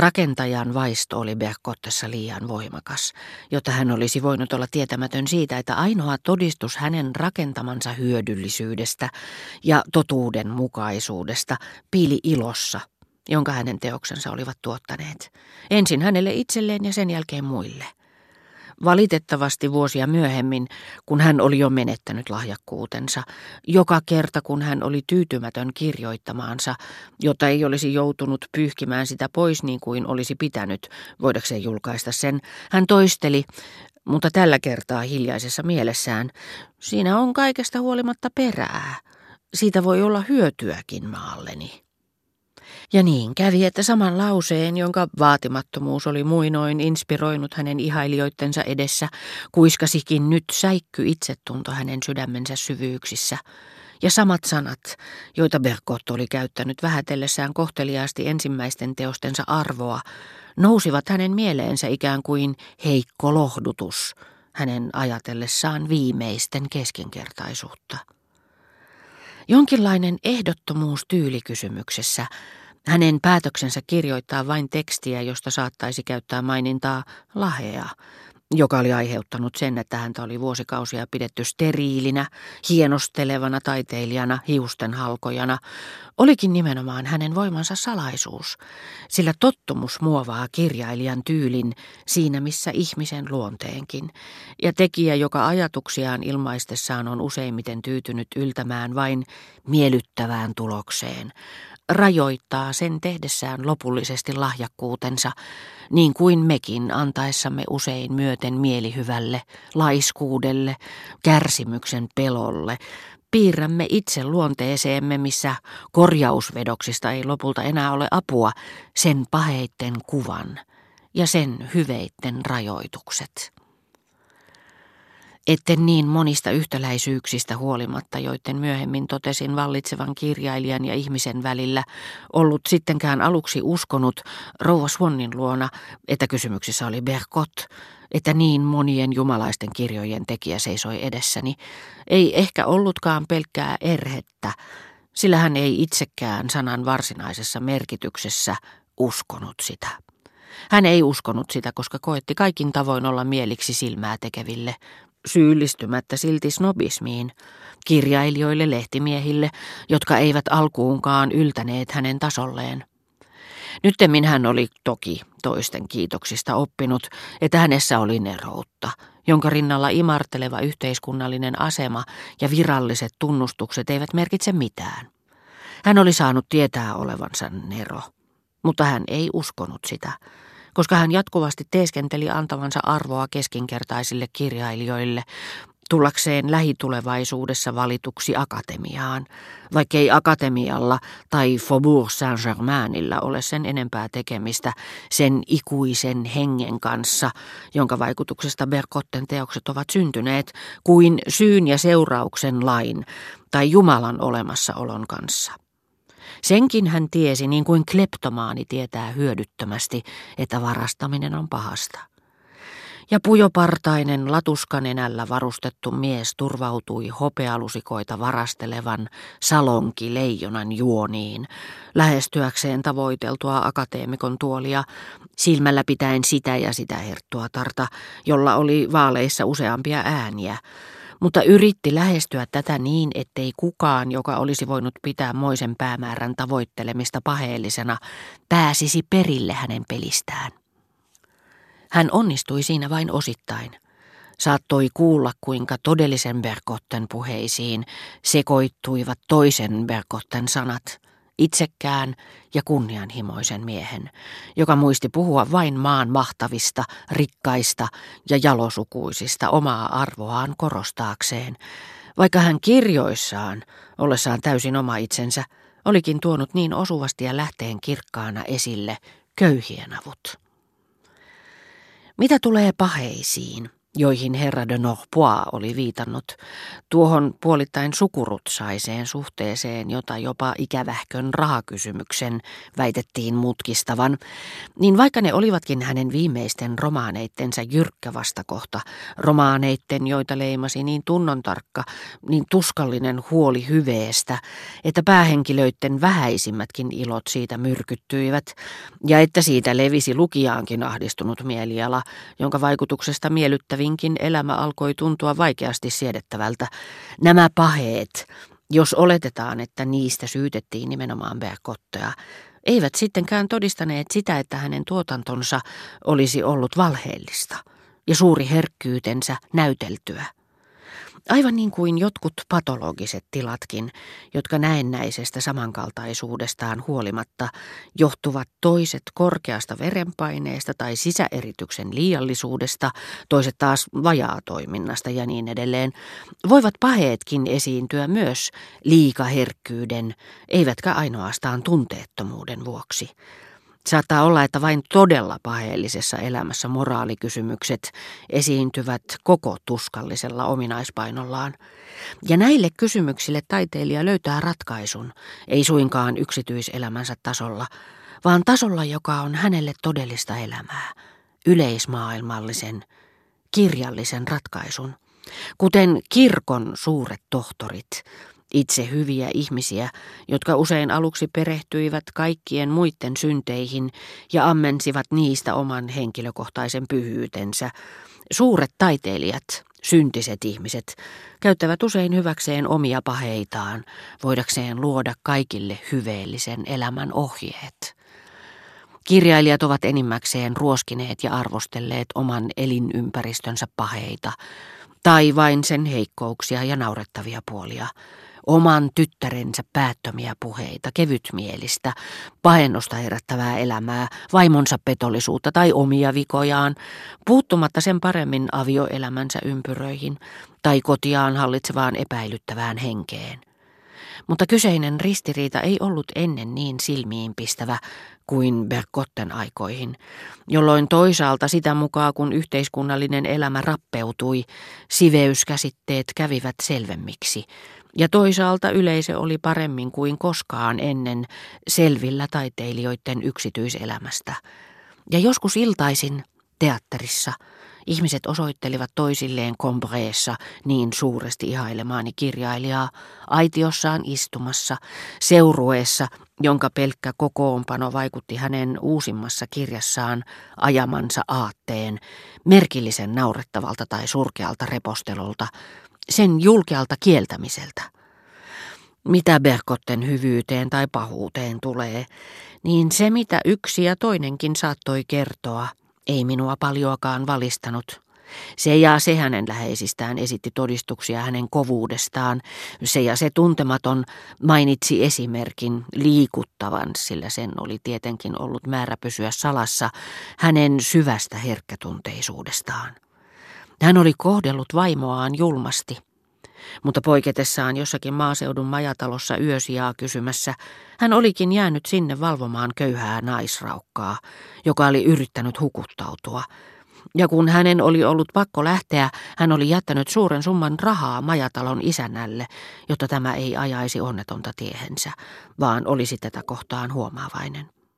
Rakentajan vaisto oli Berkottessa liian voimakas, jotta hän olisi voinut olla tietämätön siitä, että ainoa todistus hänen rakentamansa hyödyllisyydestä ja totuuden mukaisuudesta piili ilossa, jonka hänen teoksensa olivat tuottaneet. Ensin hänelle itselleen ja sen jälkeen muille – Valitettavasti vuosia myöhemmin, kun hän oli jo menettänyt lahjakkuutensa, joka kerta kun hän oli tyytymätön kirjoittamaansa, jotta ei olisi joutunut pyyhkimään sitä pois niin kuin olisi pitänyt, voidakseen julkaista sen, hän toisteli, mutta tällä kertaa hiljaisessa mielessään, siinä on kaikesta huolimatta perää. Siitä voi olla hyötyäkin maalleni. Ja niin kävi, että saman lauseen, jonka vaatimattomuus oli muinoin inspiroinut hänen ihailijoittensa edessä, kuiskasikin nyt säikky itsetunto hänen sydämensä syvyyksissä. Ja samat sanat, joita Berkot oli käyttänyt vähätellessään kohteliaasti ensimmäisten teostensa arvoa, nousivat hänen mieleensä ikään kuin heikko lohdutus hänen ajatellessaan viimeisten keskinkertaisuutta. Jonkinlainen ehdottomuus tyylikysymyksessä hänen päätöksensä kirjoittaa vain tekstiä, josta saattaisi käyttää mainintaa lahea, joka oli aiheuttanut sen, että häntä oli vuosikausia pidetty steriilinä, hienostelevana taiteilijana, hiusten halkojana, olikin nimenomaan hänen voimansa salaisuus, sillä tottumus muovaa kirjailijan tyylin siinä missä ihmisen luonteenkin, ja tekijä, joka ajatuksiaan ilmaistessaan on useimmiten tyytynyt yltämään vain miellyttävään tulokseen, rajoittaa sen tehdessään lopullisesti lahjakkuutensa, niin kuin mekin antaessamme usein myöten mielihyvälle, laiskuudelle, kärsimyksen pelolle, piirrämme itse luonteeseemme, missä korjausvedoksista ei lopulta enää ole apua, sen paheitten kuvan ja sen hyveitten rajoitukset etten niin monista yhtäläisyyksistä huolimatta, joiden myöhemmin totesin vallitsevan kirjailijan ja ihmisen välillä, ollut sittenkään aluksi uskonut rouva Swannin luona, että kysymyksessä oli Berkot, että niin monien jumalaisten kirjojen tekijä seisoi edessäni, ei ehkä ollutkaan pelkkää erhettä, sillä hän ei itsekään sanan varsinaisessa merkityksessä uskonut sitä. Hän ei uskonut sitä, koska koetti kaikin tavoin olla mieliksi silmää tekeville, syyllistymättä silti snobismiin, kirjailijoille lehtimiehille, jotka eivät alkuunkaan yltäneet hänen tasolleen. Nyttemmin hän oli toki toisten kiitoksista oppinut, että hänessä oli neroutta, jonka rinnalla imarteleva yhteiskunnallinen asema ja viralliset tunnustukset eivät merkitse mitään. Hän oli saanut tietää olevansa nero, mutta hän ei uskonut sitä, koska hän jatkuvasti teeskenteli antavansa arvoa keskinkertaisille kirjailijoille, tullakseen lähitulevaisuudessa valituksi akatemiaan, vaikkei akatemialla tai Faubourg Saint-Germainilla ole sen enempää tekemistä sen ikuisen hengen kanssa, jonka vaikutuksesta Berkotten teokset ovat syntyneet, kuin syyn ja seurauksen lain tai Jumalan olemassaolon kanssa. Senkin hän tiesi, niin kuin kleptomaani tietää hyödyttömästi, että varastaminen on pahasta. Ja pujopartainen latuskanenällä varustettu mies turvautui hopealusikoita varastelevan salonki leijonan juoniin, lähestyäkseen tavoiteltua akateemikon tuolia, silmällä pitäen sitä ja sitä herttuatarta, jolla oli vaaleissa useampia ääniä, mutta yritti lähestyä tätä niin, ettei kukaan, joka olisi voinut pitää moisen päämäärän tavoittelemista paheellisena, pääsisi perille hänen pelistään. Hän onnistui siinä vain osittain. Saattoi kuulla, kuinka todellisen Berkotten puheisiin sekoittuivat toisen Berkotten sanat – itsekkään ja kunnianhimoisen miehen, joka muisti puhua vain maan mahtavista, rikkaista ja jalosukuisista omaa arvoaan korostaakseen, vaikka hän kirjoissaan, ollessaan täysin oma itsensä, olikin tuonut niin osuvasti ja lähteen kirkkaana esille köyhien avut. Mitä tulee paheisiin, joihin herra de Norpois oli viitannut, tuohon puolittain sukurutsaiseen suhteeseen, jota jopa ikävähkön rahakysymyksen väitettiin mutkistavan, niin vaikka ne olivatkin hänen viimeisten romaaneittensa jyrkkä vastakohta, romaaneitten, joita leimasi niin tunnontarkka, niin tuskallinen huoli hyveestä, että päähenkilöiden vähäisimmätkin ilot siitä myrkyttyivät, ja että siitä levisi lukijaankin ahdistunut mieliala, jonka vaikutuksesta miellyttävä ikävinkin elämä alkoi tuntua vaikeasti siedettävältä. Nämä paheet, jos oletetaan, että niistä syytettiin nimenomaan Berkottea, eivät sittenkään todistaneet sitä, että hänen tuotantonsa olisi ollut valheellista ja suuri herkkyytensä näyteltyä. Aivan niin kuin jotkut patologiset tilatkin, jotka näennäisestä samankaltaisuudestaan huolimatta johtuvat toiset korkeasta verenpaineesta tai sisäerityksen liiallisuudesta, toiset taas vajaatoiminnasta ja niin edelleen, voivat paheetkin esiintyä myös liikaherkkyyden, eivätkä ainoastaan tunteettomuuden vuoksi. Saattaa olla, että vain todella paheellisessa elämässä moraalikysymykset esiintyvät koko tuskallisella ominaispainollaan. Ja näille kysymyksille taiteilija löytää ratkaisun, ei suinkaan yksityiselämänsä tasolla, vaan tasolla, joka on hänelle todellista elämää, yleismaailmallisen, kirjallisen ratkaisun. Kuten kirkon suuret tohtorit, itse hyviä ihmisiä, jotka usein aluksi perehtyivät kaikkien muiden synteihin ja ammensivat niistä oman henkilökohtaisen pyhyytensä. Suuret taiteilijat, syntiset ihmiset, käyttävät usein hyväkseen omia paheitaan, voidakseen luoda kaikille hyveellisen elämän ohjeet. Kirjailijat ovat enimmäkseen ruoskineet ja arvostelleet oman elinympäristönsä paheita, tai vain sen heikkouksia ja naurettavia puolia – oman tyttärensä päättömiä puheita, kevytmielistä, pahennusta herättävää elämää, vaimonsa petollisuutta tai omia vikojaan, puuttumatta sen paremmin avioelämänsä ympyröihin tai kotiaan hallitsevaan epäilyttävään henkeen. Mutta kyseinen ristiriita ei ollut ennen niin silmiinpistävä kuin Berkotten aikoihin, jolloin toisaalta sitä mukaan kun yhteiskunnallinen elämä rappeutui, siveyskäsitteet kävivät selvemmiksi – ja toisaalta yleisö oli paremmin kuin koskaan ennen selvillä taiteilijoiden yksityiselämästä. Ja joskus iltaisin teatterissa ihmiset osoittelivat toisilleen kombreessa niin suuresti ihailemaani kirjailijaa aitiossaan istumassa, seurueessa, jonka pelkkä kokoonpano vaikutti hänen uusimmassa kirjassaan ajamansa aatteen, merkillisen naurettavalta tai surkealta repostelulta, sen julkealta kieltämiseltä. Mitä Berkotten hyvyyteen tai pahuuteen tulee, niin se mitä yksi ja toinenkin saattoi kertoa, ei minua paljoakaan valistanut. Se ja se hänen läheisistään esitti todistuksia hänen kovuudestaan. Se ja se tuntematon mainitsi esimerkin liikuttavan, sillä sen oli tietenkin ollut määrä pysyä salassa, hänen syvästä herkkätunteisuudestaan. Hän oli kohdellut vaimoaan julmasti, mutta poiketessaan jossakin maaseudun majatalossa yösijaa kysymässä, hän olikin jäänyt sinne valvomaan köyhää naisraukkaa, joka oli yrittänyt hukuttautua. Ja kun hänen oli ollut pakko lähteä, hän oli jättänyt suuren summan rahaa majatalon isännälle, jotta tämä ei ajaisi onnetonta tiehensä, vaan olisi tätä kohtaan huomaavainen.